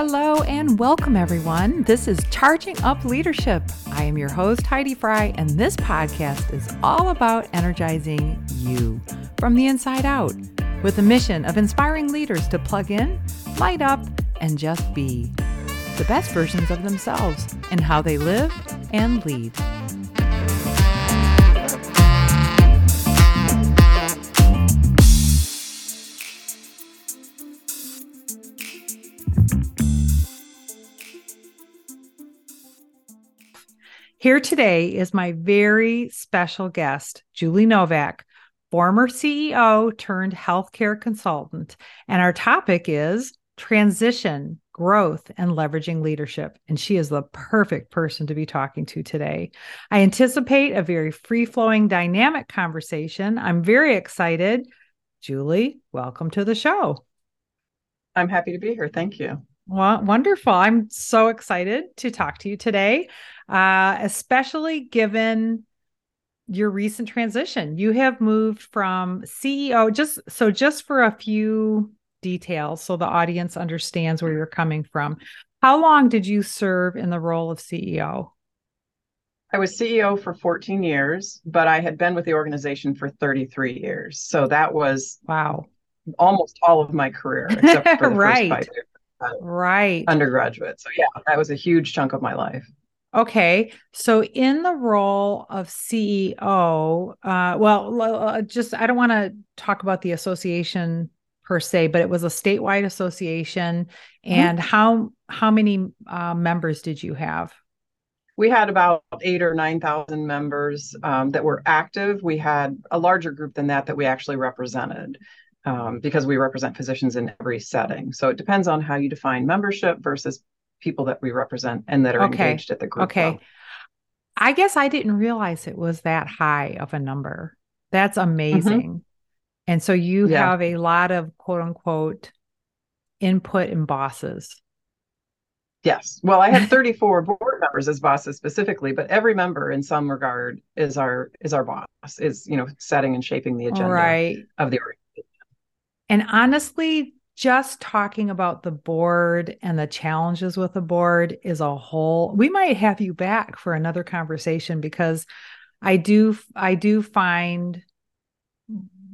Hello and welcome, everyone. This is Charging Up Leadership. I am your host, Heidi Fry, and this podcast is all about energizing you from the inside out with the mission of inspiring leaders to plug in, light up, and just be the best versions of themselves in how they live and lead. Here today is my very special guest, Julie Novak, former CEO turned healthcare consultant. And our topic is transition, growth, and leveraging leadership. And she is the perfect person to be talking to today. I anticipate a very free flowing, dynamic conversation. I'm very excited. Julie, welcome to the show. I'm happy to be here. Thank you. Well, wonderful. I'm so excited to talk to you today, uh, especially given your recent transition. You have moved from CEO, just so just for a few details so the audience understands where you're coming from. How long did you serve in the role of CEO? I was CEO for 14 years, but I had been with the organization for 33 years. So that was wow, almost all of my career, except for the right. first five years right undergraduate so yeah that was a huge chunk of my life okay so in the role of ceo uh, well uh, just i don't want to talk about the association per se but it was a statewide association mm-hmm. and how how many uh, members did you have we had about eight or nine thousand members um, that were active we had a larger group than that that we actually represented um, because we represent physicians in every setting. So it depends on how you define membership versus people that we represent and that are okay. engaged at the group. Okay. Level. I guess I didn't realize it was that high of a number. That's mm-hmm. amazing. Mm-hmm. And so you yeah. have a lot of quote unquote input and bosses. Yes. Well, I have 34 board members as bosses specifically, but every member in some regard is our is our boss, is, you know, setting and shaping the agenda right. of the organization. And honestly, just talking about the board and the challenges with the board is a whole we might have you back for another conversation because I do I do find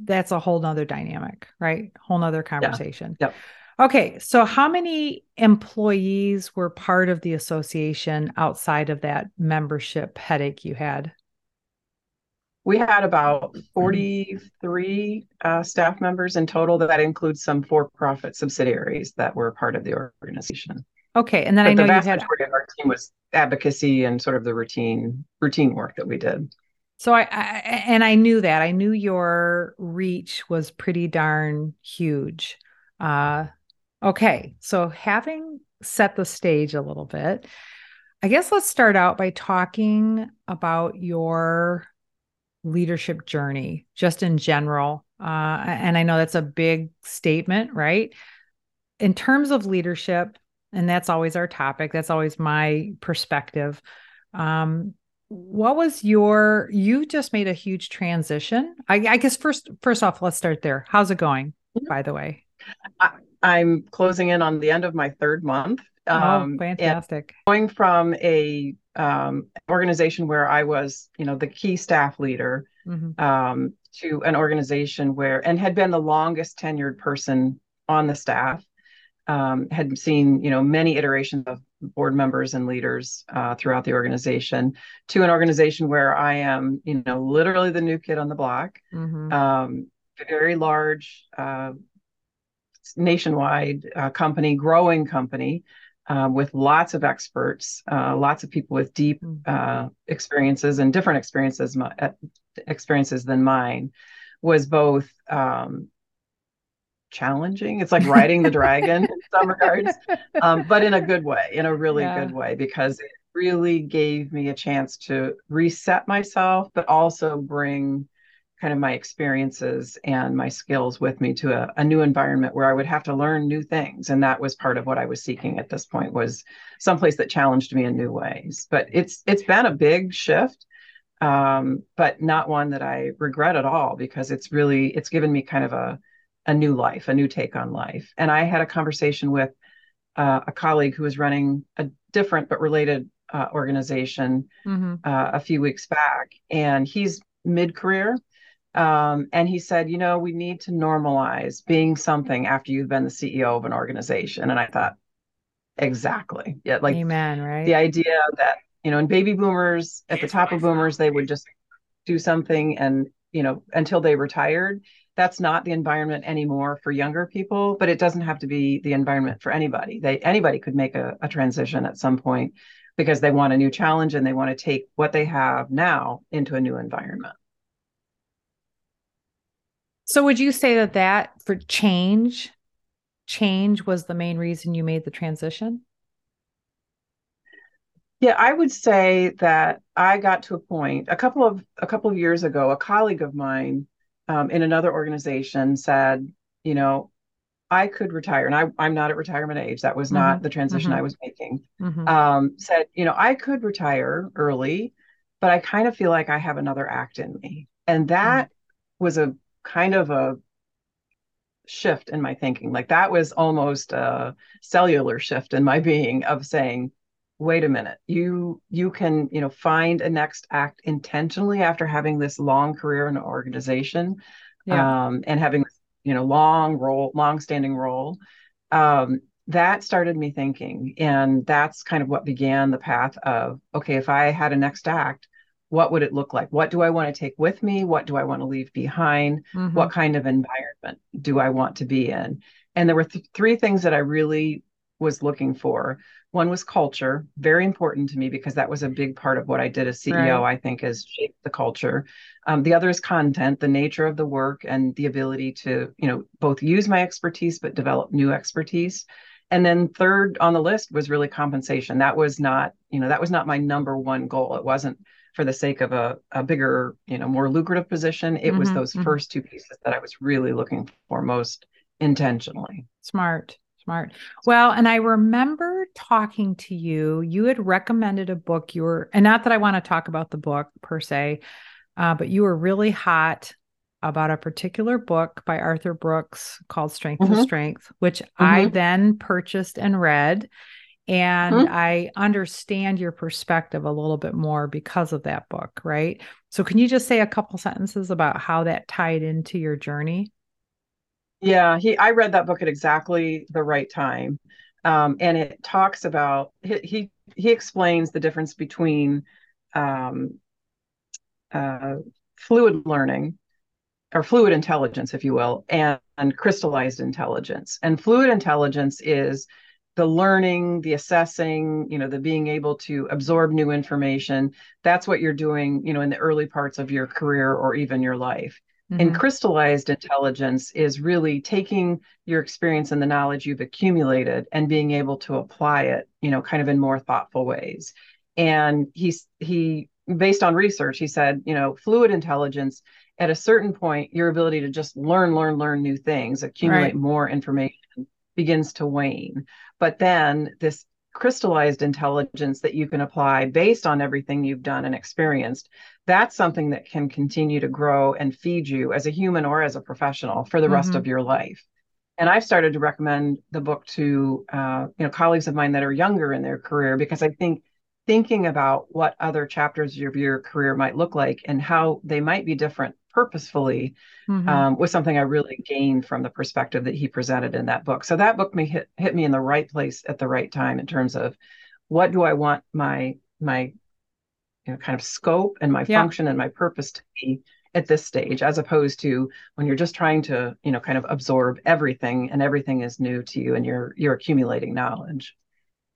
that's a whole nother dynamic, right? Whole nother conversation. Yeah. Yep. Okay. So how many employees were part of the association outside of that membership headache you had? We had about 43 uh, staff members in total. That includes some for-profit subsidiaries that were part of the organization. Okay, and then but I know the vast you had majority of our team was advocacy and sort of the routine routine work that we did. So I, I and I knew that I knew your reach was pretty darn huge. Uh, okay, so having set the stage a little bit, I guess let's start out by talking about your leadership journey, just in general? Uh, and I know that's a big statement, right? In terms of leadership, and that's always our topic, that's always my perspective. Um, what was your you just made a huge transition I, I, guess first first off let's start there how's it going by the way I, am closing in on the end of my third month oh, um, fantastic going from a um, organization where I was, you know, the key staff leader mm-hmm. um, to an organization where, and had been the longest tenured person on the staff, um, had seen, you know, many iterations of board members and leaders uh, throughout the organization, to an organization where I am, you know, literally the new kid on the block, mm-hmm. Um, very large, uh, nationwide uh, company, growing company uh, with lots of experts, uh, lots of people with deep mm. uh, experiences and different experiences uh, experiences than mine, was both um, challenging. It's like riding the dragon in some regards, um, but in a good way, in a really yeah. good way, because it really gave me a chance to reset myself, but also bring kind of my experiences and my skills with me to a, a, new environment where I would have to learn new things. And that was part of what I was seeking at this point was someplace that challenged me in new ways. But it's it's been a big shift, um, but not one that I regret at all because it's really it's given me kind of a a new life, a new take on life. And I had a conversation with uh, a colleague who was running a different but related uh, organization mm-hmm. uh, a few weeks back, and he's mid career. Um, and he said, you know, we need to normalize being something after you've been the CEO of an organization. And I thought, exactly. Yeah. Like, Amen, right? The idea that, you know, in baby boomers, at the top of boomers, they would just do something and, you know, until they retired. That's not the environment anymore for younger people, but it doesn't have to be the environment for anybody. They anybody could make a, a transition at some point because they want a new challenge and they want to take what they have now into a new environment. So would you say that that for change, change was the main reason you made the transition? Yeah, I would say that I got to a point a couple of a couple of years ago. A colleague of mine um, in another organization said, you know, I could retire, and I, I'm not at retirement age. That was not mm-hmm. the transition mm-hmm. I was making. Mm-hmm. Um, said, you know, I could retire early, but I kind of feel like I have another act in me, and that mm-hmm. was a kind of a shift in my thinking. Like that was almost a cellular shift in my being of saying, wait a minute, you you can, you know, find a next act intentionally after having this long career in an organization yeah. um, and having, you know, long role, long standing role. Um, that started me thinking. And that's kind of what began the path of, okay, if I had a next act, what would it look like? What do i want to take with me? What do i want to leave behind? Mm-hmm. what kind of environment do i want to be in? And there were th- three things that i really was looking for. One was culture very important to me because that was a big part of what i did as ceo right. i think is shape the culture. Um, the other is content the nature of the work and the ability to you know both use my expertise but develop new expertise. And then third on the list was really compensation. That was not you know that was not my number one goal. It wasn't for the sake of a, a bigger, you know, more lucrative position. It mm-hmm, was those mm-hmm. first two pieces that I was really looking for most intentionally. Smart. Smart. Well, and I remember talking to you. You had recommended a book. You were, and not that I want to talk about the book per se, uh, but you were really hot about a particular book by Arthur Brooks called Strength mm-hmm. to Strength, which I mm-hmm. then purchased and read and mm-hmm. I understand your perspective a little bit more because of that book, right? So, can you just say a couple sentences about how that tied into your journey? Yeah, he. I read that book at exactly the right time, um, and it talks about he, he he explains the difference between um, uh, fluid learning or fluid intelligence, if you will, and, and crystallized intelligence. And fluid intelligence is the learning, the assessing, you know, the being able to absorb new information, that's what you're doing, you know, in the early parts of your career or even your life. Mm-hmm. And crystallized intelligence is really taking your experience and the knowledge you've accumulated and being able to apply it, you know, kind of in more thoughtful ways. And he's he based on research, he said, you know, fluid intelligence at a certain point, your ability to just learn, learn, learn new things, accumulate right. more information begins to wane. But then this crystallized intelligence that you can apply based on everything you've done and experienced that's something that can continue to grow and feed you as a human or as a professional for the mm-hmm. rest of your life and i've started to recommend the book to uh, you know colleagues of mine that are younger in their career because i think thinking about what other chapters of your career might look like and how they might be different purposefully mm-hmm. um, was something I really gained from the perspective that he presented in that book. So that book me hit hit me in the right place at the right time in terms of what do I want my my you know kind of scope and my yeah. function and my purpose to be at this stage as opposed to when you're just trying to you know kind of absorb everything and everything is new to you and you're you're accumulating knowledge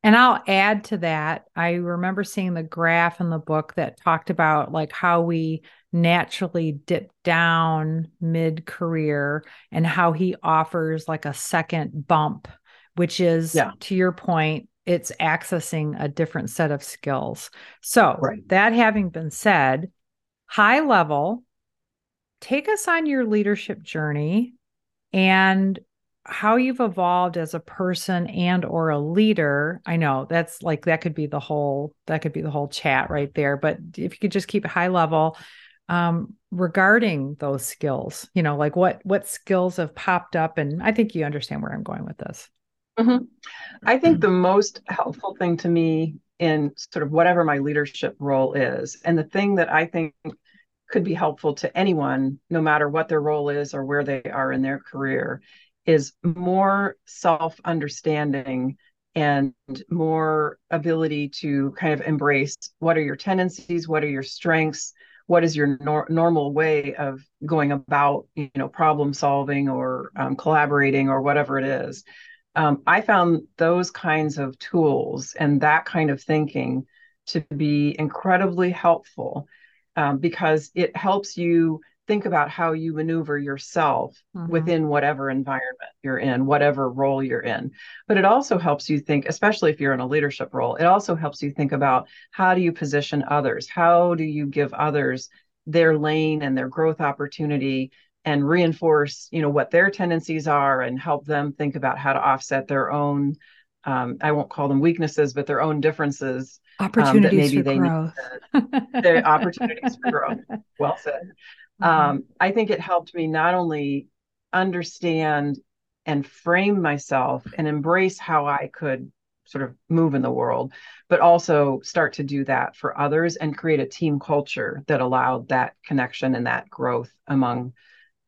and I'll add to that. I remember seeing the graph in the book that talked about like how we naturally dip down mid career and how he offers like a second bump, which is yeah. to your point, it's accessing a different set of skills. So, right. that having been said, high level, take us on your leadership journey and how you've evolved as a person and or a leader i know that's like that could be the whole that could be the whole chat right there but if you could just keep it high level um, regarding those skills you know like what what skills have popped up and i think you understand where i'm going with this Mm-hmm. I think the most helpful thing to me in sort of whatever my leadership role is, and the thing that I think could be helpful to anyone, no matter what their role is or where they are in their career, is more self understanding and more ability to kind of embrace what are your tendencies, what are your strengths, what is your nor- normal way of going about you know problem solving or um, collaborating or whatever it is. Um, i found those kinds of tools and that kind of thinking to be incredibly helpful um, because it helps you think about how you maneuver yourself mm-hmm. within whatever environment you're in, whatever role you're in. But it also helps you think, especially if you're in a leadership role, it also helps you think about how do you position others? How do you give others their lane and their growth opportunity and reinforce, you know, what their tendencies are and help them think about how to offset their own um, I won't call them weaknesses, but their own differences. Opportunities um, that maybe for they growth. Need to, opportunities for growth. Well said. Mm-hmm. Um, I think it helped me not only understand and frame myself and embrace how I could sort of move in the world, but also start to do that for others and create a team culture that allowed that connection and that growth among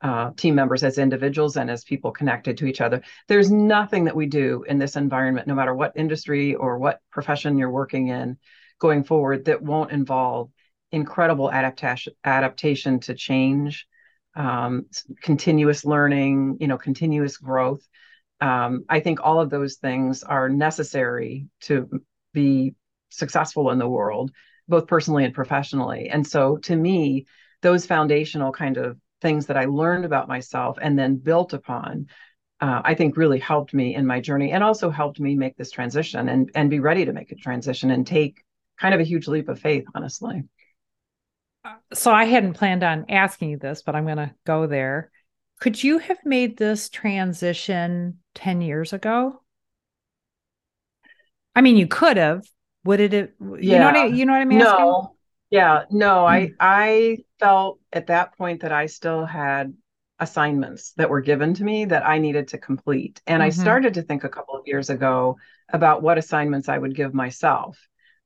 uh, team members as individuals and as people connected to each other. There's nothing that we do in this environment, no matter what industry or what profession you're working in going forward, that won't involve incredible adaptation adaptation to change um, continuous learning you know continuous growth. Um, i think all of those things are necessary to be successful in the world both personally and professionally. And so to me those foundational kind of things that i learned about myself and then built upon uh, I think really helped me in my journey and also helped me make this transition and and be ready to make a transition and take kind of a huge leap of faith, honestly so I hadn't planned on asking you this, but I'm going to go there. Could you have made this transition 10 years ago? I mean, you could have. Would it have, you yeah. know what I, you know what I'm asking? No. Yeah, no, I hmm. I felt at that point that I still had assignments that were given to me that I needed to complete. And mm-hmm. I started to think a couple of years ago about what assignments I would give myself.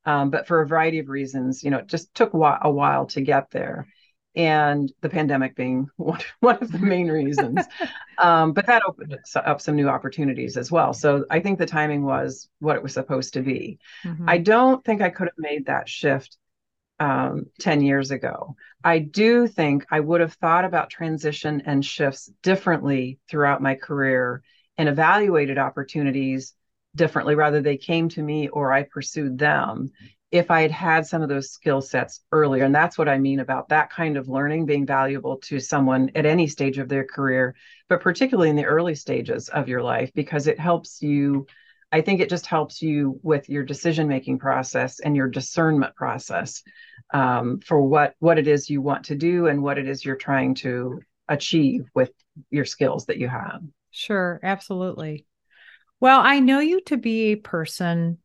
Um, but for a variety of reasons, you know, it just took a while to get there. And the pandemic being one, one of the main reasons. um, but that opened up some new opportunities as well. So I think the timing was what it was supposed to be. Mm-hmm. I don't think I could have made that shift um, 10 years ago. I do think I would have thought about transition and shifts differently throughout my career and evaluated opportunities differently rather they came to me or i pursued them if i had had some of those skill sets earlier. And that's what i mean about that kind of learning being valuable to someone at any stage of their career but particularly in the early stages of your life because it helps you i think it just helps you with your decision making process and your discernment process um, for what what it is you want to do and what it is you're trying to achieve with your skills that you have. Sure absolutely well, I know you to be a person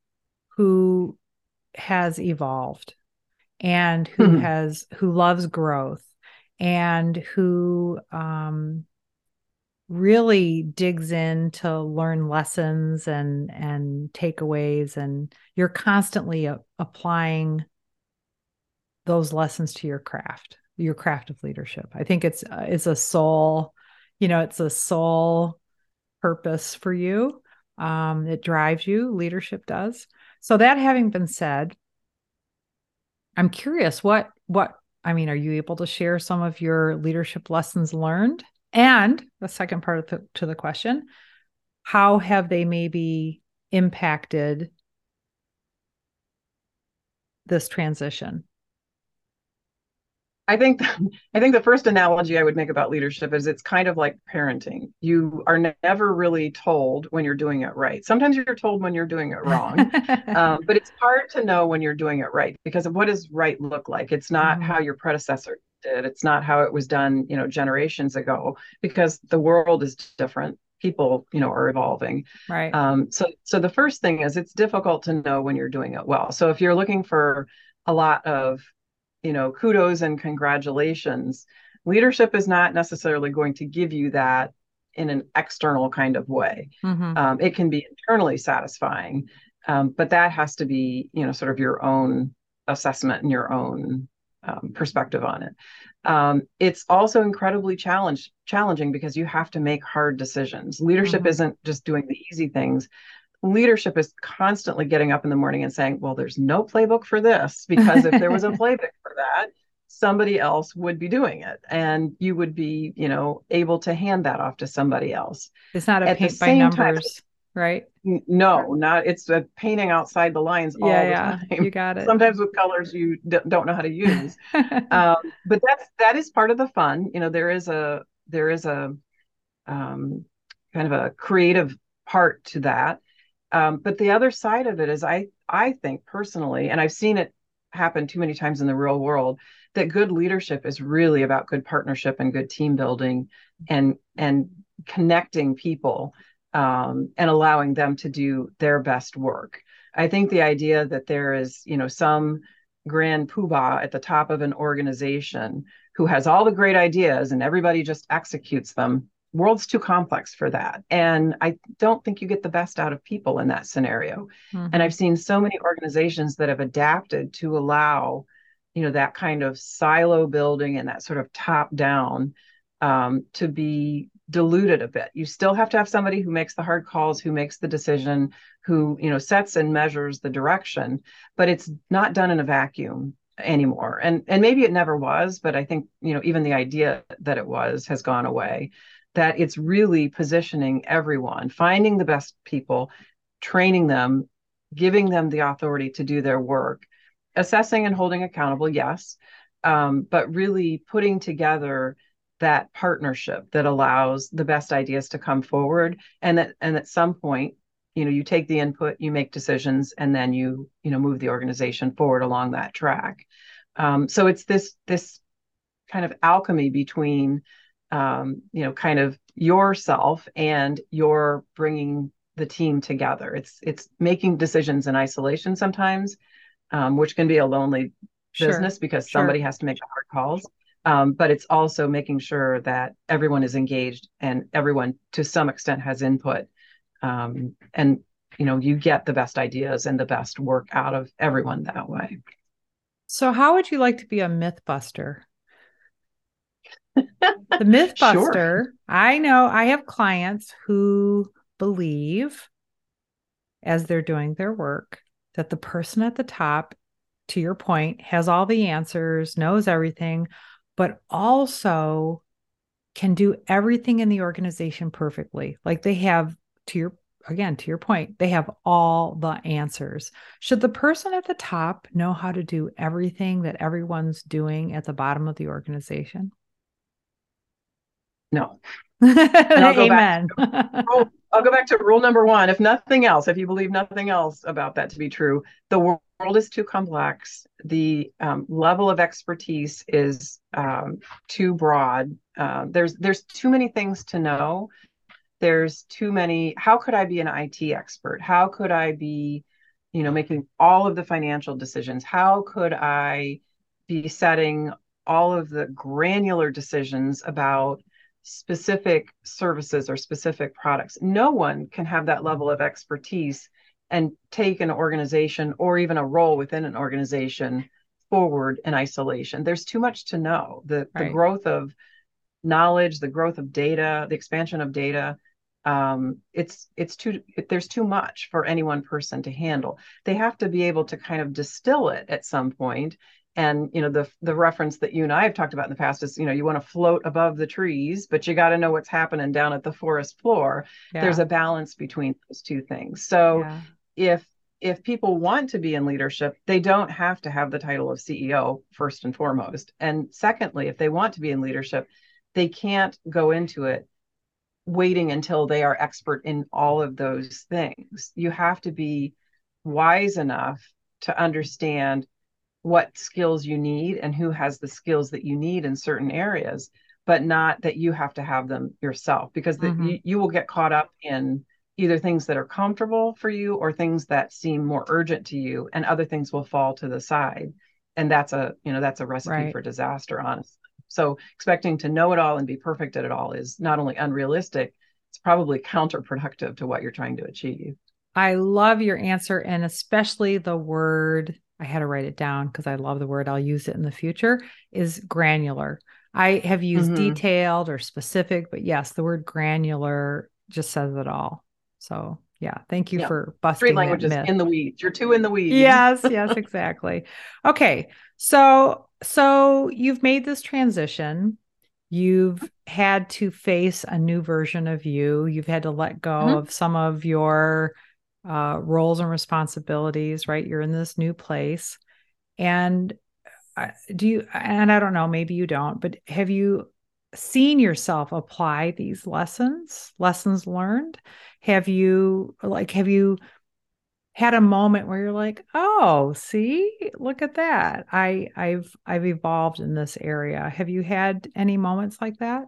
who has evolved and who mm-hmm. has who loves growth and who um really digs in to learn lessons and and takeaways. And you're constantly a- applying those lessons to your craft your craft of leadership. I think it's uh, it's a soul you know it's a soul purpose for you um, it drives you, leadership does. So that having been said, I'm curious what what I mean, are you able to share some of your leadership lessons learned? And the second part of the, to the question, how have they maybe impacted this transition? I think I think the first analogy I would make about leadership is it's kind of like parenting. You are never really told when you're doing it right. Sometimes you're told when you're doing it wrong, um, but it's hard to know when you're doing it right because of what does right look like. It's not mm-hmm. how your predecessor did. It's not how it was done, you know, generations ago. Because the world is different. People, you know, are evolving. Right. Um, so, so the first thing is it's difficult to know when you're doing it well. So if you're looking for a lot of you know kudos and congratulations leadership is not necessarily going to give you that in an external kind of way. Mm-hmm. Um, it can be internally satisfying, um, but that has to be, you know, sort of your own assessment and your own um, perspective on it. Um, it's also incredibly challenge, challenging because you have to make hard decisions. Leadership mm-hmm. isn't just doing the easy things. Leadership is constantly getting up in the morning and saying, well, there's no playbook for this because if there was a playbook for that, somebody else would be doing it and you would be, you know, able to hand that off to somebody else. It's not a At paint by numbers. Time, right? No, not it's a painting outside the lines yeah, all the yeah, time. You got it. Sometimes with colors you d- don't know how to use. um, but that's that is part of the fun. You know, there is a there is a um, kind of a creative part to that. Um, but the other side of it is I I think personally, and I've seen it happen too many times in the real world, that good leadership is really about good partnership and good team building and and connecting people um, and allowing them to do their best work. I think the idea that there is, you know, some grand poobah at the top of an organization who has all the great ideas and everybody just executes them world's too complex for that and i don't think you get the best out of people in that scenario mm-hmm. and i've seen so many organizations that have adapted to allow you know that kind of silo building and that sort of top down um, to be diluted a bit. You still have to have somebody who makes the hard calls, who makes the decision, who you know sets and measures the direction, but it's not done in a vacuum anymore. And and maybe it never was, but I think you know even the idea that it was has gone away. That it's really positioning everyone, finding the best people, training them, giving them the authority to do their work, assessing and holding accountable, yes, um, but really putting together that partnership that allows the best ideas to come forward. And that and at some point you know you take the input you make decisions and then you you know move the organization forward along that track. Um, so it's this this kind of alchemy between um, you know kind of yourself and your bringing the team together it's it's making decisions in isolation sometimes um, which can be a lonely sure. business because somebody sure. has to make the hard calls um, but it's also making sure that everyone is engaged and everyone to some extent has input um, and you know you get the best ideas and the best work out of everyone that way so how would you like to be a mythbuster the mythbuster sure. i know i have clients who believe as they're doing their work that the person at the top to your point has all the answers knows everything but also can do everything in the organization perfectly. Like they have, to your again, to your point, they have all the answers. Should the person at the top know how to do everything that everyone's doing at the bottom of the organization? No. Amen. Rule, I'll go back to rule number one. If nothing else, if you believe nothing else about that to be true, the world is too complex. The um, level of expertise is um, too broad. Uh, there's there's too many things to know. There's too many. How could I be an IT expert? How could I be, you know, making all of the financial decisions? How could I be setting all of the granular decisions about specific services or specific products? No one can have that level of expertise and take an organization or even a role within an organization forward in isolation. There's too much to know. The right. the growth of knowledge, the growth of data, the expansion of data, um, it's it's too it, there's too much for any one person to handle. They have to be able to kind of distill it at some point. And you know the the reference that you and I have talked about in the past is you know you want to float above the trees, but you got to know what's happening down at the forest floor. Yeah. There's a balance between those two things. So yeah if if people want to be in leadership, they don't have to have the title of CEO first and foremost. And secondly, if they want to be in leadership, they can't go into it waiting until they are expert in all of those things. You have to be wise enough to understand what skills you need and who has the skills that you need in certain areas, but not that you have to have them yourself because mm-hmm. the, you, you will get caught up in either things that are comfortable for you or things that seem more urgent to you and other things will fall to the side and that's a you know that's a recipe right. for disaster honestly So expecting to know it all and be perfect at it all is not only unrealistic, it's probably counterproductive to what you're trying to achieve. I love your answer and especially the word I had to write it down because I love the word. I'll use it in the future is granular. I have used mm-hmm. detailed or specific, but yes, the word granular just says it all. So yeah, thank you yeah. for busting Three languages in the weeds. You're two in the weeds. Yes, yes, exactly. Okay, so so you've made this transition. You've had to face a new version of you. You've had to let go mm-hmm. of some of your uh, roles and responsibilities, right? You're in this new place. And uh, do you, and I don't know, maybe you don't, but have you seen yourself apply these lessons, lessons learned? Have you, like, have you had a moment where you're like, oh, see, look at that. I, I've, I've evolved in this area. Have you had any moments like that?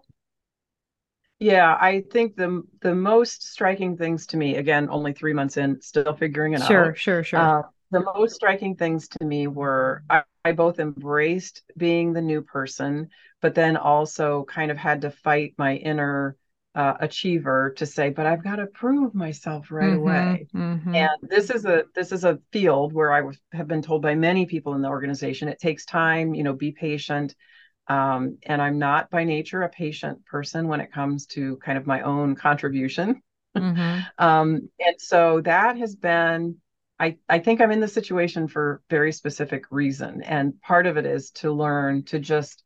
Yeah, I think the the most striking things to me, again, only three months in, still figuring it sure, out. Sure, sure, sure. Uh, the most striking things to me were I, I both embraced being the new person, but then also kind of had to fight my inner uh, achiever to say, but I've got to prove myself right mm-hmm, away. Mm-hmm. And this is a this is a field where I have been told by many people in the organization it takes time. You know, be patient. Um, and I'm not by nature a patient person when it comes to kind of my own contribution. Mm-hmm. um, and so that has been, I, I think I'm in the situation for very specific reason. And part of it is to learn to just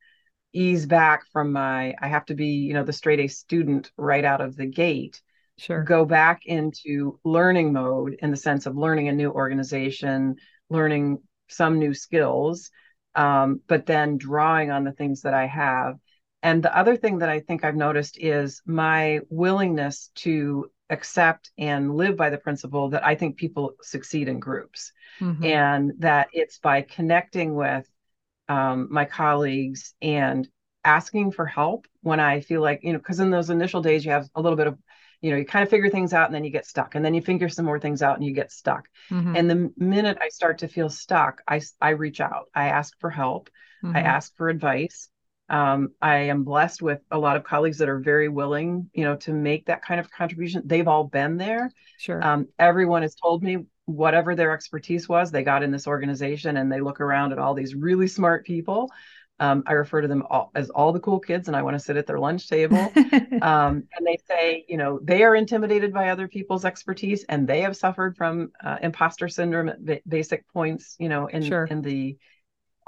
ease back from my, I have to be, you know, the straight A student right out of the gate. Sure. Go back into learning mode in the sense of learning a new organization, learning some new skills um, but then drawing on the things that I have. And the other thing that I think I've noticed is my willingness to accept and live by the principle that I think people succeed in groups mm-hmm. and that it's by connecting with um, my colleagues and asking for help when I feel like, you know, because in those initial days, you have a little bit of you know you kind of figure things out and then you get stuck and then you figure some more things out and you get stuck. Mm-hmm. and the minute i start to feel stuck i i reach out. I ask for help. Mm-hmm. i ask for advice. Um, i am blessed with a lot of colleagues that are very willing you know to make that kind of contribution. They've all been there. Sure. Um, everyone has told me whatever their expertise was they got in this organization and they look around at all these really smart people um, I refer to them all, as all the cool kids, and I want to sit at their lunch table. um, and they say, you know, they are intimidated by other people's expertise, and they have suffered from uh, imposter syndrome at basic points, you know, in sure. in the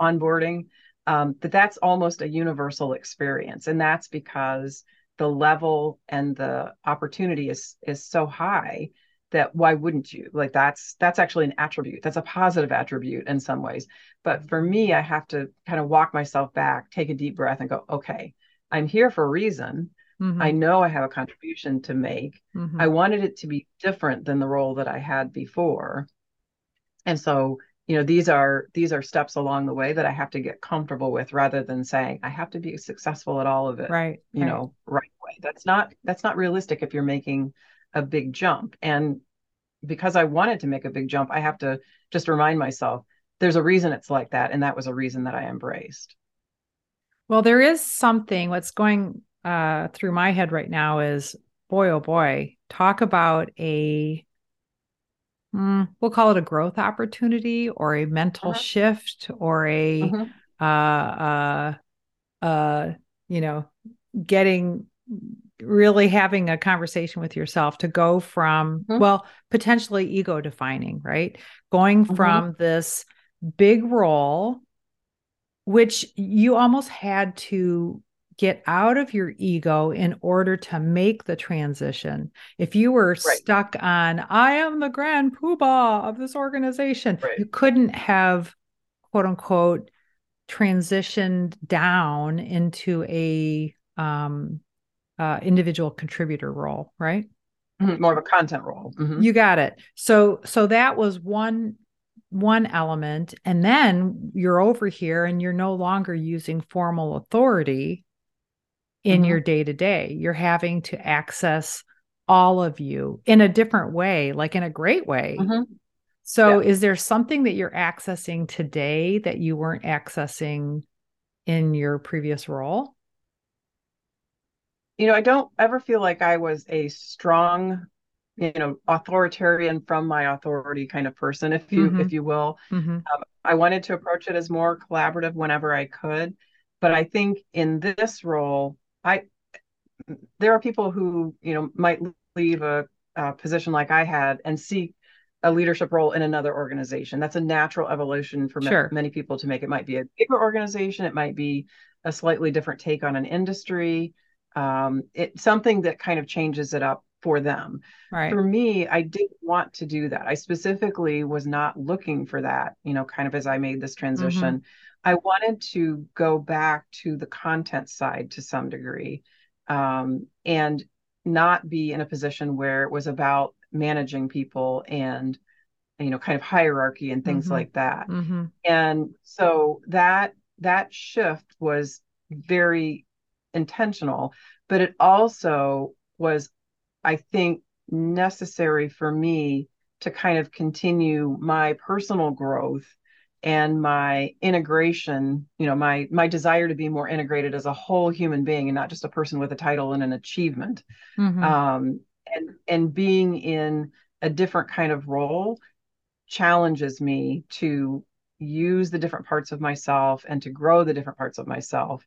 onboarding. Um, that that's almost a universal experience, and that's because the level and the opportunity is is so high that why wouldn't you? Like that's that's actually an attribute. That's a positive attribute in some ways. But for me i have to kind of walk myself back take a deep breath and go okay i'm here for a reason. Mm-hmm. i know i have a contribution to make. Mm-hmm. i wanted it to be different than the role that i had before. And so you know these are these are steps along the way that i have to get comfortable with rather than saying i have to be successful at all of it right you right. know right away. That's not that's not realistic if you're making a big jump. And because I wanted to make a big jump, I have to just remind myself there's a reason it's like that. And that was a reason that I embraced. Well, there is something what's going uh, through my head right now is boy, oh boy, talk about a, mm, we'll call it a growth opportunity or a mental uh-huh. shift or a, uh-huh. uh, uh, uh, you know, getting really having a conversation with yourself to go from mm-hmm. well potentially ego defining right going mm-hmm. from this big role which you almost had to get out of your ego in order to make the transition if you were right. stuck on i am the grand poobah of this organization right. you couldn't have quote unquote transitioned down into a um uh, individual contributor role, right? Mm-hmm. More of a content role. Mm-hmm. You got it. So so that was one one element and then you're over here and you're no longer using formal authority in mm-hmm. your day to day. You're having to access all of you in a different way, like in a great way. Mm-hmm. So, yeah. is there something that you're accessing today that you weren't accessing in your previous role? You know, I don't ever feel like I was a strong, you know, authoritarian from my authority kind of person, if you mm-hmm. if you will. Mm-hmm. Um, I wanted to approach it as more collaborative whenever I could, but I think in this role, I there are people who you know might leave a, a position like I had and seek a leadership role in another organization. That's a natural evolution for sure. many people to make. It might be a bigger organization. It might be a slightly different take on an industry. Um, it's something that kind of changes it up for them. Right. For me, I didn't want to do that. I specifically was not looking for that, you know, kind of as I made this transition. Mm-hmm. I wanted to go back to the content side to some degree um, and not be in a position where it was about managing people and you know kind of hierarchy and things mm-hmm. like that mm-hmm. and so that that shift was very intentional but it also was i think necessary for me to kind of continue my personal growth and my integration you know my my desire to be more integrated as a whole human being and not just a person with a title and an achievement mm-hmm. um, and and being in a different kind of role challenges me to use the different parts of myself and to grow the different parts of myself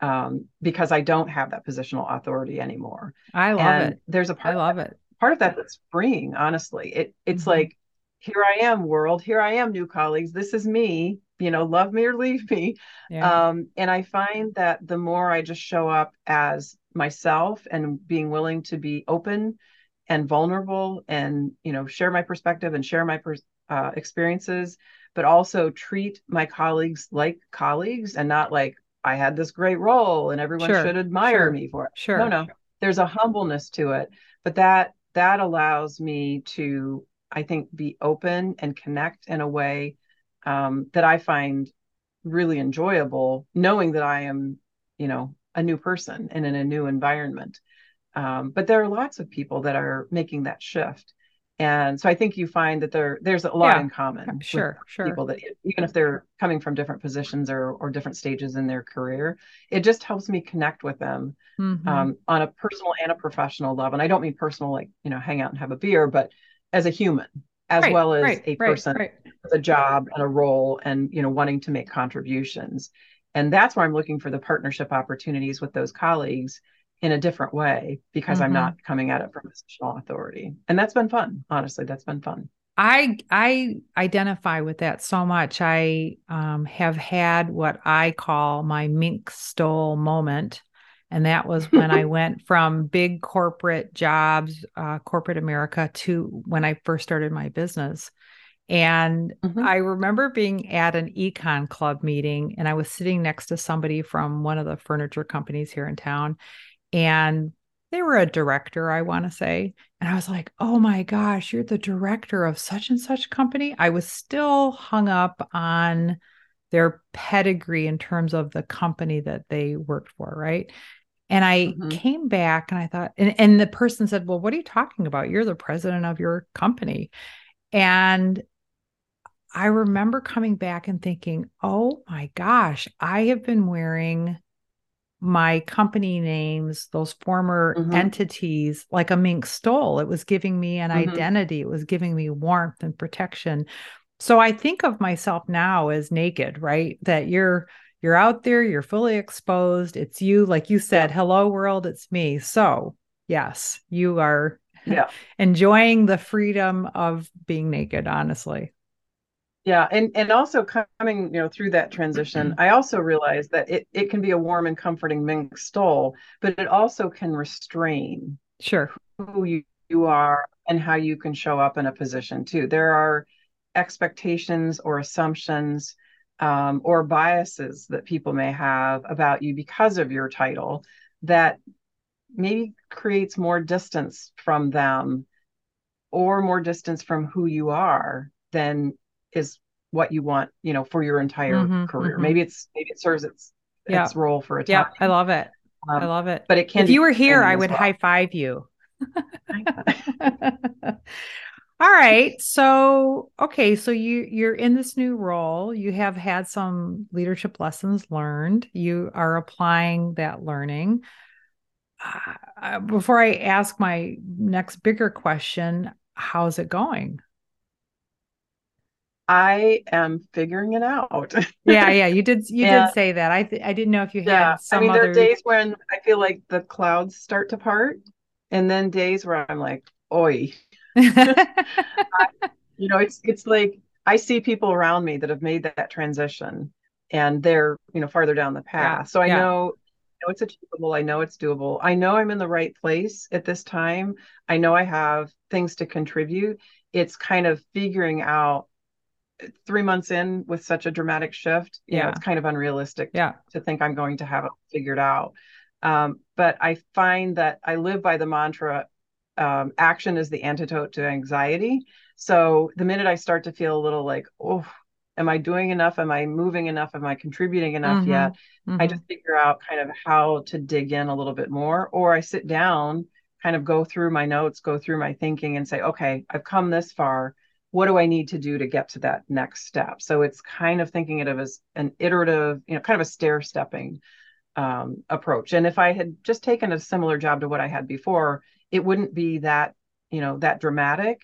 um, because I don't have that positional authority anymore. I love and it. There's a part. I love it. Part of that that's freeing. Honestly, it it's mm-hmm. like here I am, world. Here I am, new colleagues. This is me. You know, love me or leave me. Yeah. Um, and I find that the more I just show up as myself and being willing to be open and vulnerable and you know share my perspective and share my per- uh, experiences but also treat my colleagues like colleagues and not like i had this great role and everyone sure, should admire sure, me for it sure no no there's a humbleness to it but that that allows me to i think be open and connect in a way um, that i find really enjoyable knowing that i am you know a new person and in a new environment. Um, but there are lots of people that are making that shift. And so I think you find that there there's a lot yeah, in common. Sure, sure. People that even if they're coming from different positions or or different stages in their career, it just helps me connect with them mm-hmm. um, on a personal and a professional level. And I don't mean personal like you know hang out and have a beer, but as a human, as right, well as right, a person right, with a job and a role, and you know wanting to make contributions and that's where i'm looking for the partnership opportunities with those colleagues in a different way because mm-hmm. i'm not coming at it from positional authority and that's been fun honestly that's been fun i i identify with that so much i um, have had what i call my mink stole moment and that was when I went from big corporate jobs, uh, corporate America, to when I first started my business. And mm-hmm. I remember being at an econ club meeting and I was sitting next to somebody from one of the furniture companies here in town. And they were a director, I want to say. And I was like, oh my gosh, you're the director of such and such company. I was still hung up on their pedigree in terms of the company that they worked for, right? And I mm-hmm. came back and I thought, and, and the person said, Well, what are you talking about? You're the president of your company. And I remember coming back and thinking, oh my gosh, I have been wearing my company names, those former mm-hmm. entities, like a mink stole. It was giving me an mm-hmm. identity, it was giving me warmth and protection. So I think of myself now as naked, right? That you're you're out there, you're fully exposed. It's you, like you said, hello world, it's me. So, yes, you are yeah. enjoying the freedom of being naked, honestly yeah and and also coming you know through that transition i also realized that it, it can be a warm and comforting mink stole but it also can restrain sure. who you, you are and how you can show up in a position too. There are expectations or assumptions um, or biases that people may have about you because of your title that maybe creates more distance from them or more distance from who you are than is what you want, you know, for your entire mm-hmm, career. Mm-hmm. Maybe it's maybe it serves its yeah. its role for a time. Yeah, I love it. Um, I love it. But it can. If you were here, I would well. high five you. All right. So, okay, so you you're in this new role. You have had some leadership lessons learned. You are applying that learning. Uh, before I ask my next bigger question, how's it going? I am figuring it out. yeah, yeah, you did. You and, did say that. I th- I didn't know if you yeah, had. Some I mean, other... there are days when I feel like the clouds start to part, and then days where I'm like, "Oi." I, you know, it's it's like I see people around me that have made that transition, and they're you know farther down the path. Yeah, so I yeah. know know it's achievable. I know it's doable. I know I'm in the right place at this time. I know I have things to contribute. It's kind of figuring out three months in with such a dramatic shift. You yeah. know, it's kind of unrealistic yeah. to think I'm going to have it figured out. Um, but I find that I live by the mantra um, action is the antidote to anxiety. So the minute I start to feel a little like, oh, am I doing enough? Am I moving enough? Am I contributing enough mm-hmm. yet? Mm-hmm. I just figure out kind of how to dig in a little bit more, or I sit down, kind of go through my notes, go through my thinking, and say, okay, I've come this far. What do I need to do to get to that next step? So it's kind of thinking of it as an iterative, you know, kind of a stair stepping um, approach. And if I had just taken a similar job to what I had before, it wouldn't be that, you know, that dramatic.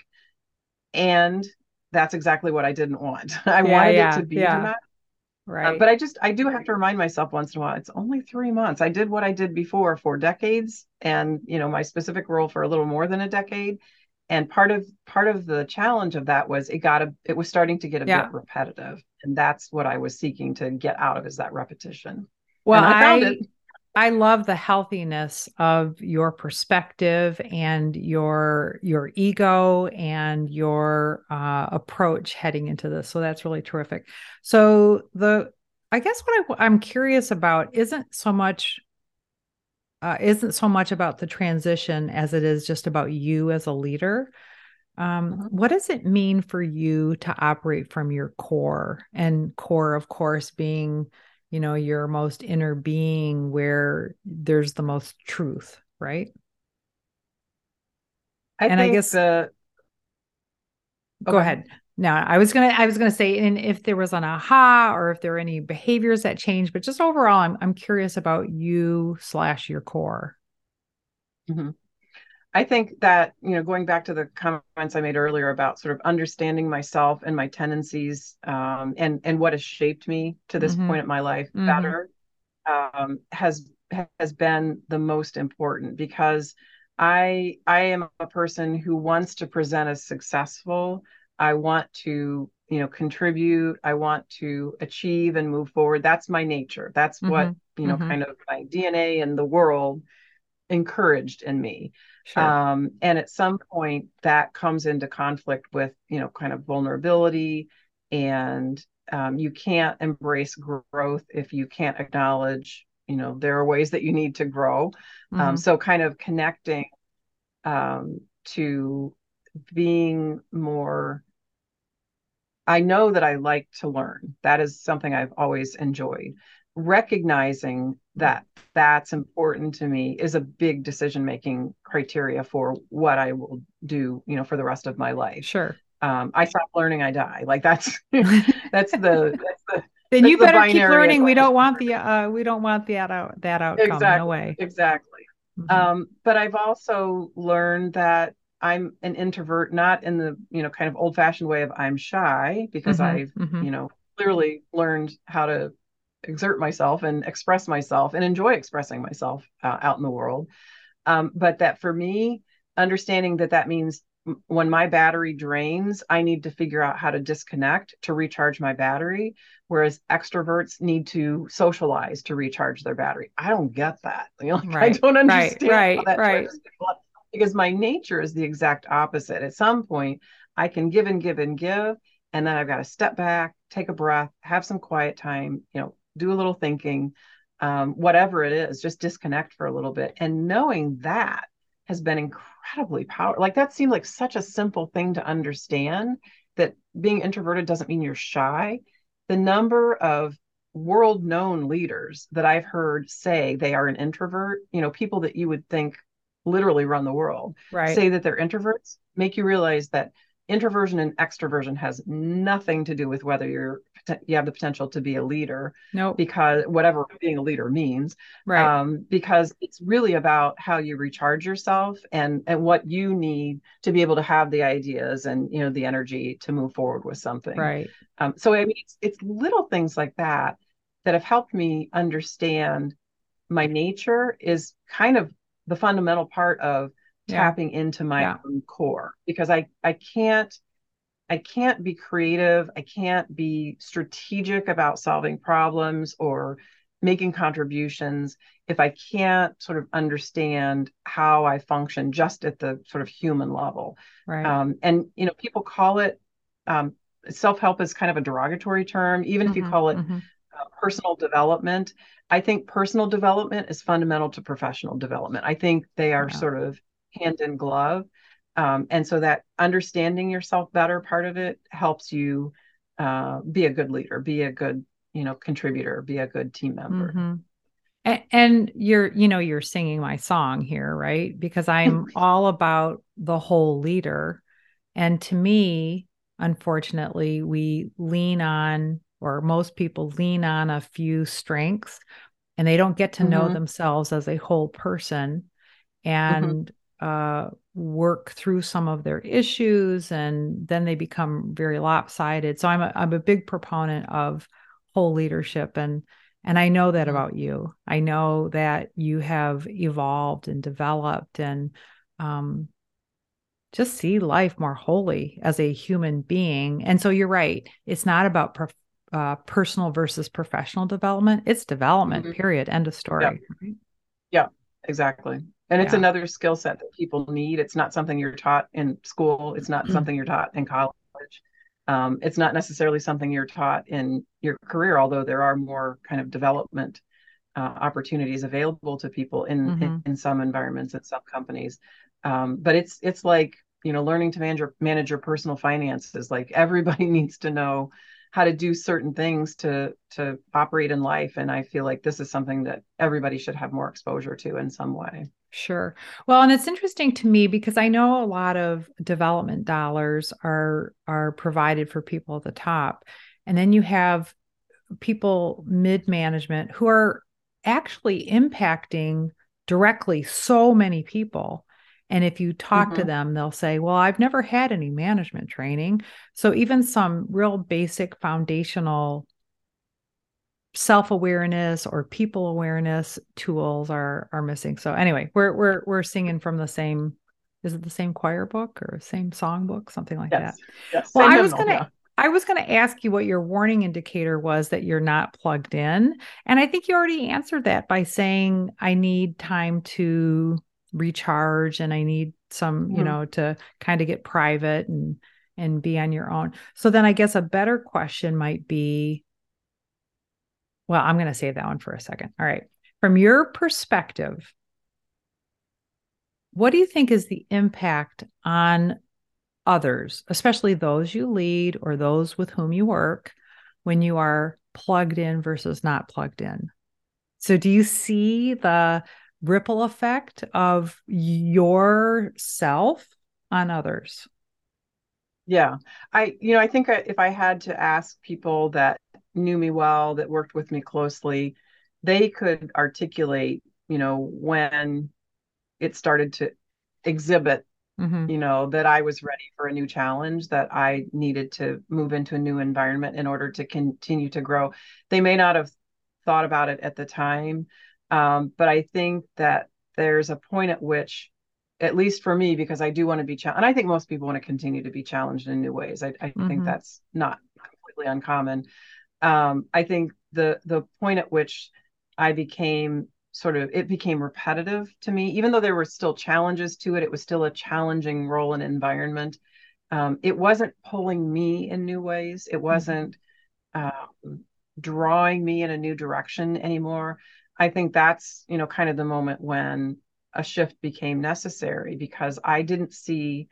And that's exactly what I didn't want. I yeah, wanted yeah, it to be yeah. dramatic. Uh, right. Uh, but I just I do have to remind myself once in a while it's only 3 months. I did what I did before for decades and you know my specific role for a little more than a decade and part of part of the challenge of that was it got a it was starting to get a bit repetitive and that's what I was seeking to get out of is that repetition. Well, and I found I, it. I love the healthiness of your perspective and your your ego and your uh, approach heading into this. So that's really terrific. So the I guess what I, am curious about isn't so much uh, isn't so much about the transition as it is just about you as a leader. Um, mm-hmm. what does it mean for you to operate from your core? And core, of course, being you know your most inner being where there's the most truth right I and i guess the go okay. ahead now i was gonna i was gonna say and if there was an aha or if there are any behaviors that change but just overall i'm, I'm curious about you slash your core mm-hmm. I think that, you know, going back to the comments I made earlier about sort of understanding myself and my tendencies um, and, and what has shaped me to this mm-hmm. point in my life mm-hmm. better um, has, has been the most important because I, I am a person who wants to present as successful. I want to, you know, contribute. I want to achieve and move forward. That's my nature. That's mm-hmm. what, you know, mm-hmm. kind of my DNA and the world encouraged in me. Sure. Um, and at some point that comes into conflict with, you know, kind of vulnerability and um, you can't embrace growth if you can't acknowledge, you know, there are ways that you need to grow. Um, mm-hmm. Um, so kind of connecting um, to being more I know that I like to learn. That is something I've always enjoyed recognizing that that's important to me is a big decision making criteria for what I will do, you know, for the rest of my life. Sure. Um, I stop learning, I die. Like that's that's the that's the then you better keep learning. We don't want the uh we don't want that out that outcome. Exactly. No way. Exactly. Mm-hmm. Um, but I've also learned that I'm an introvert, not in the you know kind of old fashioned way of I'm shy, because mm-hmm. I've mm-hmm. you know clearly learned how to exert myself and express myself and enjoy expressing myself uh, out in the world. Um, but that for me, understanding that that means when my battery drains, I need to figure out how to disconnect to recharge my battery. Whereas extroverts need to socialize to recharge their battery. I don't get that. You know, like, right, I don't understand right, right, right. Because my nature is the exact opposite. At some point, I can give and give and give, and then I've got to step back, take a breath, have some quiet time, you know, do a little thinking, um, whatever it is, just disconnect for a little bit. And knowing that has been incredibly powerful. Like that seemed like such a simple thing to understand that being introverted doesn't mean you're shy. The number of world known leaders that I've heard say they are an introvert, you know, people that you would think literally run the world, right. say that they're introverts, make you realize that introversion and extroversion has nothing to do with whether you're you have the potential to be a leader no nope. because whatever being a leader means right um, because it's really about how you recharge yourself and and what you need to be able to have the ideas and you know the energy to move forward with something right um, so i mean it's, it's little things like that that have helped me understand my nature is kind of the fundamental part of tapping into my yeah. own core because I I can't I can't be creative, I can't be strategic about solving problems or making contributions if I can't sort of understand how I function just at the sort of human level. Right. Um, and you know, people call it um, self-help is kind of a derogatory term, even mm-hmm, if you mm-hmm, call it mm-hmm. Personal development. I think personal development is fundamental to professional development. I think they are yeah. sort of hand in glove. Um, and so that understanding yourself better part of it helps you uh, be a good leader, be a good, you know, contributor, be a good team member. Mm-hmm. And, and you're, you know, you're singing my song here, right? Because I'm all about the whole leader. And to me, unfortunately, we lean on, or most people lean on a few strengths and they don't get to mm-hmm. know themselves as a whole person. Mm-hmm. And uh, work through some of their issues and then they become very lopsided. So I'm a, I'm a big proponent of whole leadership and and I know that mm-hmm. about you. I know that you have evolved and developed and um, just see life more wholly as a human being. And so you're right. It's not about per, uh, personal versus professional development. It's development, mm-hmm. period. End of story. Yeah, right? yeah exactly and it's yeah. another skill set that people need it's not something you're taught in school it's not mm-hmm. something you're taught in college um, it's not necessarily something you're taught in your career although there are more kind of development uh, opportunities available to people in, mm-hmm. in, in some environments and some companies um, but it's it's like you know learning to manage your manage your personal finances like everybody needs to know how to do certain things to to operate in life and i feel like this is something that everybody should have more exposure to in some way Sure. Well, and it's interesting to me because I know a lot of development dollars are are provided for people at the top. And then you have people mid management who are actually impacting directly so many people. And if you talk mm-hmm. to them, they'll say, Well, I've never had any management training. So even some real basic foundational self-awareness or people awareness tools are are missing. So anyway, we're we're we're singing from the same is it the same choir book or same song book, something like yes. that. Yes. Well, I was gonna yeah. I was going to ask you what your warning indicator was that you're not plugged in. And I think you already answered that by saying, I need time to recharge and I need some, mm-hmm. you know, to kind of get private and and be on your own. So then I guess a better question might be well, I'm going to save that one for a second. All right. From your perspective, what do you think is the impact on others, especially those you lead or those with whom you work, when you are plugged in versus not plugged in? So, do you see the ripple effect of yourself on others? Yeah. I, you know, I think if I had to ask people that knew me well, that worked with me closely, they could articulate, you know, when it started to exhibit, mm-hmm. you know, that I was ready for a new challenge, that I needed to move into a new environment in order to continue to grow. They may not have thought about it at the time, um, but I think that there's a point at which at least for me, because I do want to be challenged, and I think most people want to continue to be challenged in new ways. I, I mm-hmm. think that's not completely uncommon um, I think the the point at which I became sort of it became repetitive to me, even though there were still challenges to it. It was still a challenging role and environment. Um, it wasn't pulling me in new ways. It mm-hmm. wasn't um, drawing me in a new direction anymore. I think that's you know kind of the moment when a shift became necessary because I didn't see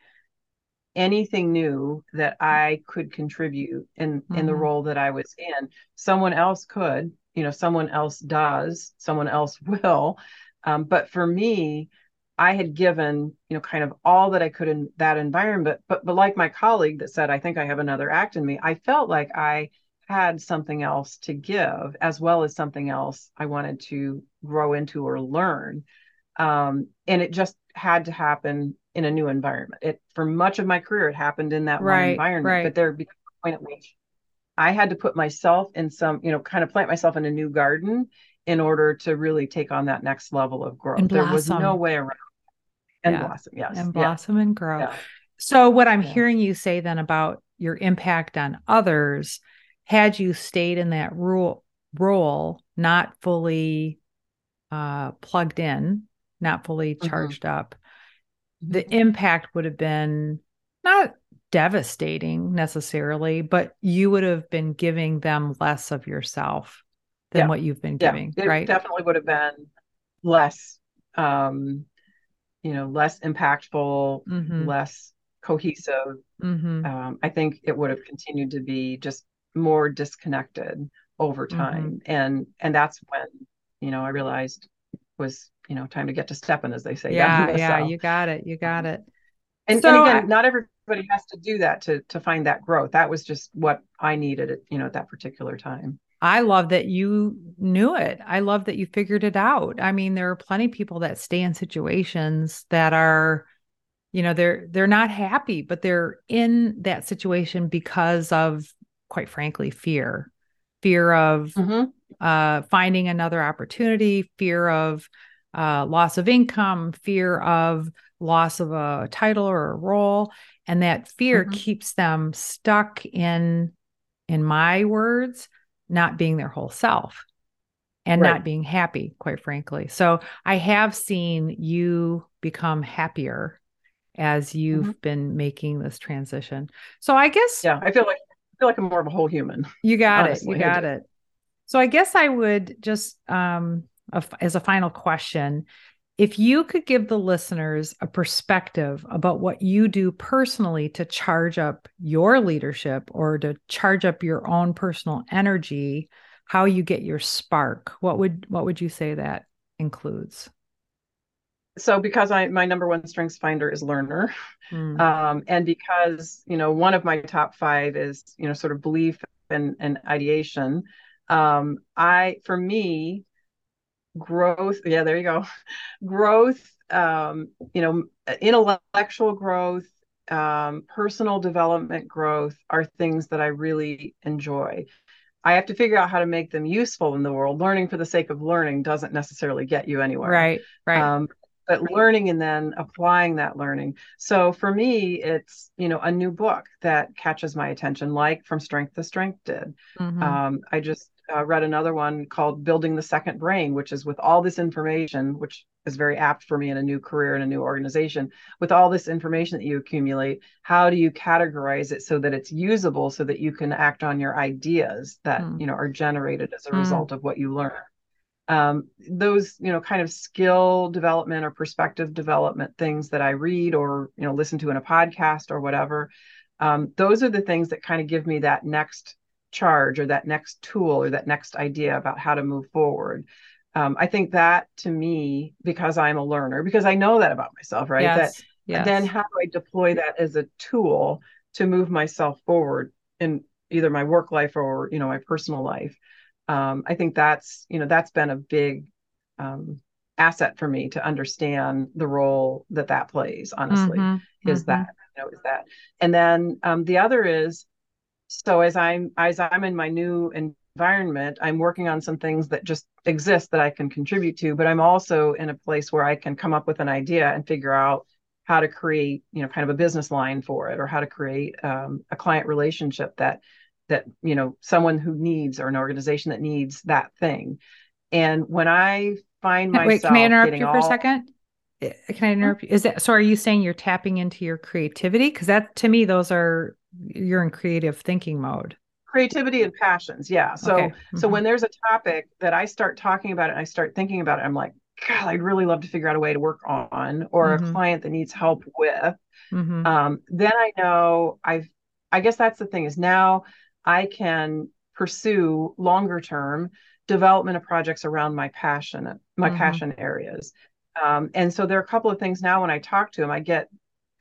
anything new that I could contribute in mm-hmm. in the mm-hmm. role that I was in. Someone else could, you know, someone else does, someone else will. Um, but for me, I had given, you know, kind of all that I could in that environment. But but like my colleague that said, I think I have another act in me. I felt like I had something else to give, as well as something else I wanted to grow into or learn. Um, and it just had to happen in a new environment. It for much of my career, it happened in that right, one environment. Right. But there became a point at which I had to put myself in some, you know, kind of plant myself in a new garden in order to really take on that next level of growth. There was no way around. And yeah. blossom, yes. And blossom yeah. and grow. Yeah. So what I'm hearing you say then about your impact on others, had you stayed in that role role, not fully uh, plugged in, not fully mm-hmm. charged mm-hmm. up, the impact would have been not devastating necessarily, but you would have been giving them less of yourself than yeah. what you've been giving, yeah, it right? Definitely would have been less, um, you know, less impactful, mm-hmm. less cohesive. Mm-hmm. Um, I think it would have continued to be just more disconnected over mm-hmm. time, mm-hmm. and and that's when you know I realized was you know time to get to stepping, as they say. Yeah, yeah, you got it, you got it. And, so and again, I, not everybody has to do that to to find that growth. That was just what I needed at you know at that particular time. I love that you knew it. I love that you figured it out. I mean, there are plenty of people that stay in situations that are, you know, they're they're not happy, but they're in that situation because of, quite frankly, fear, fear of mm-hmm. uh, finding another opportunity, fear of uh, loss of income, fear of loss of a title or a role, and that fear mm-hmm. keeps them stuck in, in my words not being their whole self and right. not being happy, quite frankly. So I have seen you become happier as you've mm-hmm. been making this transition. So I guess yeah, I feel like feel like I'm more of a whole human. You got honestly. it. You got it. So I guess I would just um as a final question, if you could give the listeners a perspective about what you do personally to charge up your leadership or to charge up your own personal energy, how you get your spark, what would what would you say that includes? So because I my number one strengths finder is learner. Mm. Um, and because, you know, one of my top five is, you know, sort of belief and, and ideation. Um, I for me, growth yeah there you go growth um, you know intellectual growth um, personal development growth are things that i really enjoy i have to figure out how to make them useful in the world learning for the sake of learning doesn't necessarily get you anywhere right right um, but learning and then applying that learning so for me it's you know a new book that catches my attention like from strength to strength did mm-hmm. um, i just uh, read another one called Building the Second Brain, which is with all this information, which is very apt for me in a new career in a new organization. With all this information that you accumulate, how do you categorize it so that it's usable, so that you can act on your ideas that mm. you know are generated as a mm. result of what you learn? Um, those you know kind of skill development or perspective development things that I read or you know listen to in a podcast or whatever. Um, those are the things that kind of give me that next charge or that next tool or that next idea about how to move forward. Um, I think that to me, because I'm a learner, because I know that about myself, right? Yes, that yes. then how do I deploy that as a tool to move myself forward in either my work life or you know my personal life? Um, I think that's you know that's been a big um, asset for me to understand the role that that plays. Honestly, mm-hmm, is mm-hmm. that you know is that, and then um, the other is so as i'm as i'm in my new environment i'm working on some things that just exist that i can contribute to but i'm also in a place where i can come up with an idea and figure out how to create you know kind of a business line for it or how to create um, a client relationship that that you know someone who needs or an organization that needs that thing and when i find myself wait can i interrupt you for all... a second eh, can i interrupt you is that so are you saying you're tapping into your creativity because that to me those are you're in creative thinking mode creativity and passions yeah so okay. mm-hmm. so when there's a topic that i start talking about it and i start thinking about it i'm like god i'd really love to figure out a way to work on or mm-hmm. a client that needs help with mm-hmm. um, then i know i've i guess that's the thing is now i can pursue longer term development of projects around my passion my mm-hmm. passion areas Um, and so there are a couple of things now when I talk to him, I get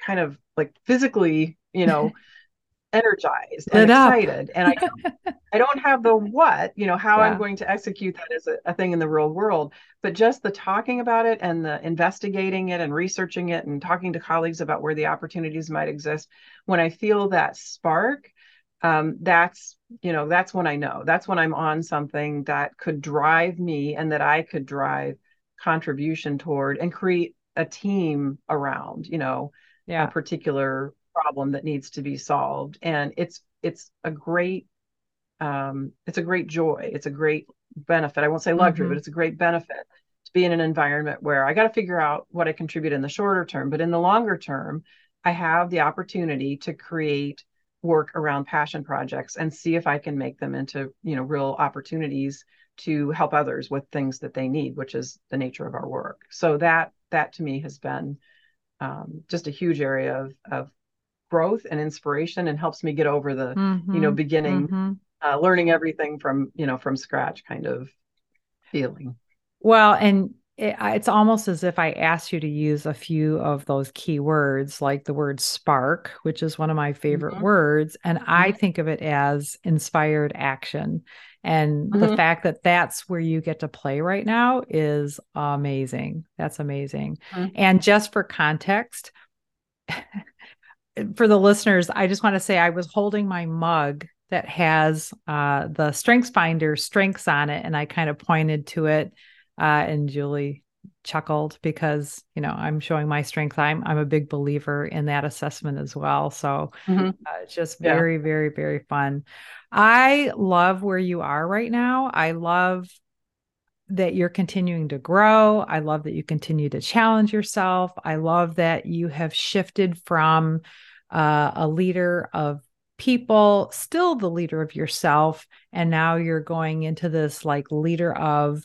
kind of like physically, you know, energized and excited. and I don't, I don't have the what, you know, how yeah. I'm going to execute that as a, a, thing in the real world, but just the talking about it and the investigating it and researching it and talking to colleagues about where the opportunities might exist. When I feel that spark, um, that's you know that's when I know that's when I'm on something that could drive me and that I could drive contribution toward and create a team around you know yeah. a particular problem that needs to be solved and it's it's a great um, it's a great joy it's a great benefit i won't say luxury mm-hmm. but it's a great benefit to be in an environment where i got to figure out what i contribute in the shorter term but in the longer term i have the opportunity to create work around passion projects and see if i can make them into you know real opportunities to help others with things that they need which is the nature of our work so that that to me has been um, just a huge area of, of growth and inspiration and helps me get over the mm-hmm, you know mm-hmm. beginning mm-hmm. uh, learning everything from you know from scratch kind of feeling well and it, it's almost as if I asked you to use a few of those key words, like the word spark, which is one of my favorite mm-hmm. words. And mm-hmm. I think of it as inspired action. And mm-hmm. the fact that that's where you get to play right now is amazing. That's amazing. Mm-hmm. And just for context, for the listeners, I just want to say I was holding my mug that has uh, the Strengths Finder strengths on it, and I kind of pointed to it, uh, and Julie chuckled because you know I'm showing my strength. I'm I'm a big believer in that assessment as well. So mm-hmm. uh, it's just very yeah. very very fun. I love where you are right now. I love that you're continuing to grow. I love that you continue to challenge yourself. I love that you have shifted from uh, a leader of people, still the leader of yourself. And now you're going into this like leader of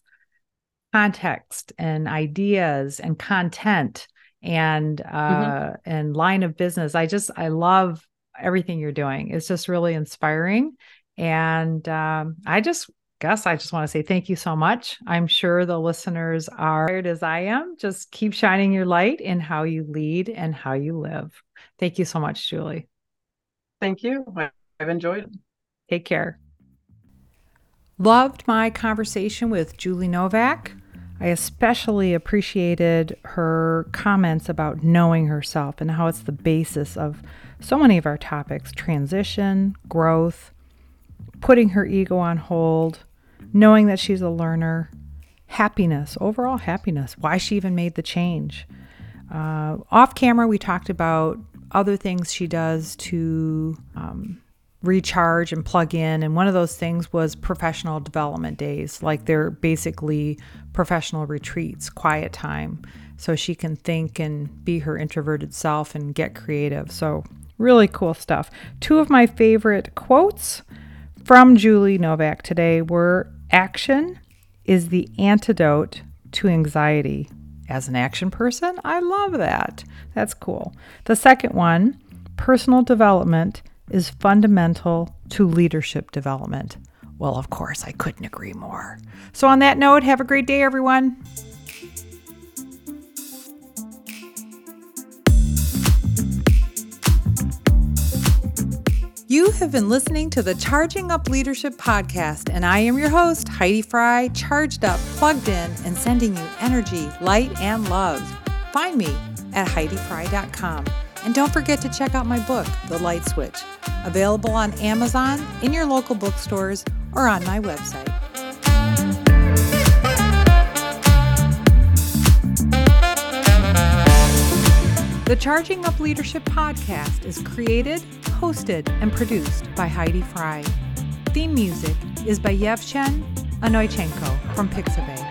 context and ideas and content and uh mm-hmm. and line of business i just i love everything you're doing it's just really inspiring and um, i just guess I just want to say thank you so much. I'm sure the listeners are as I am. Just keep shining your light in how you lead and how you live. Thank you so much, Julie. Thank you. I've enjoyed it. Take care. Loved my conversation with Julie Novak. I especially appreciated her comments about knowing herself and how it's the basis of so many of our topics transition, growth, putting her ego on hold, knowing that she's a learner, happiness, overall happiness, why she even made the change. Uh, off camera, we talked about other things she does to um, recharge and plug in. And one of those things was professional development days, like they're basically professional retreats, quiet time, so she can think and be her introverted self and get creative. So, really cool stuff. Two of my favorite quotes from Julie Novak today were Action is the antidote to anxiety. As an action person, I love that. That's cool. The second one, personal development is fundamental to leadership development. Well, of course, I couldn't agree more. So, on that note, have a great day, everyone. You have been listening to the Charging Up Leadership podcast, and I am your host, Heidi Fry, charged up, plugged in, and sending you energy, light, and love. Find me at HeidiFry.com. And don't forget to check out my book, The Light Switch, available on Amazon, in your local bookstores, or on my website. The Charging Up Leadership podcast is created, hosted, and produced by Heidi Fry. Theme music is by Yevhen Onoychenko from Pixabay.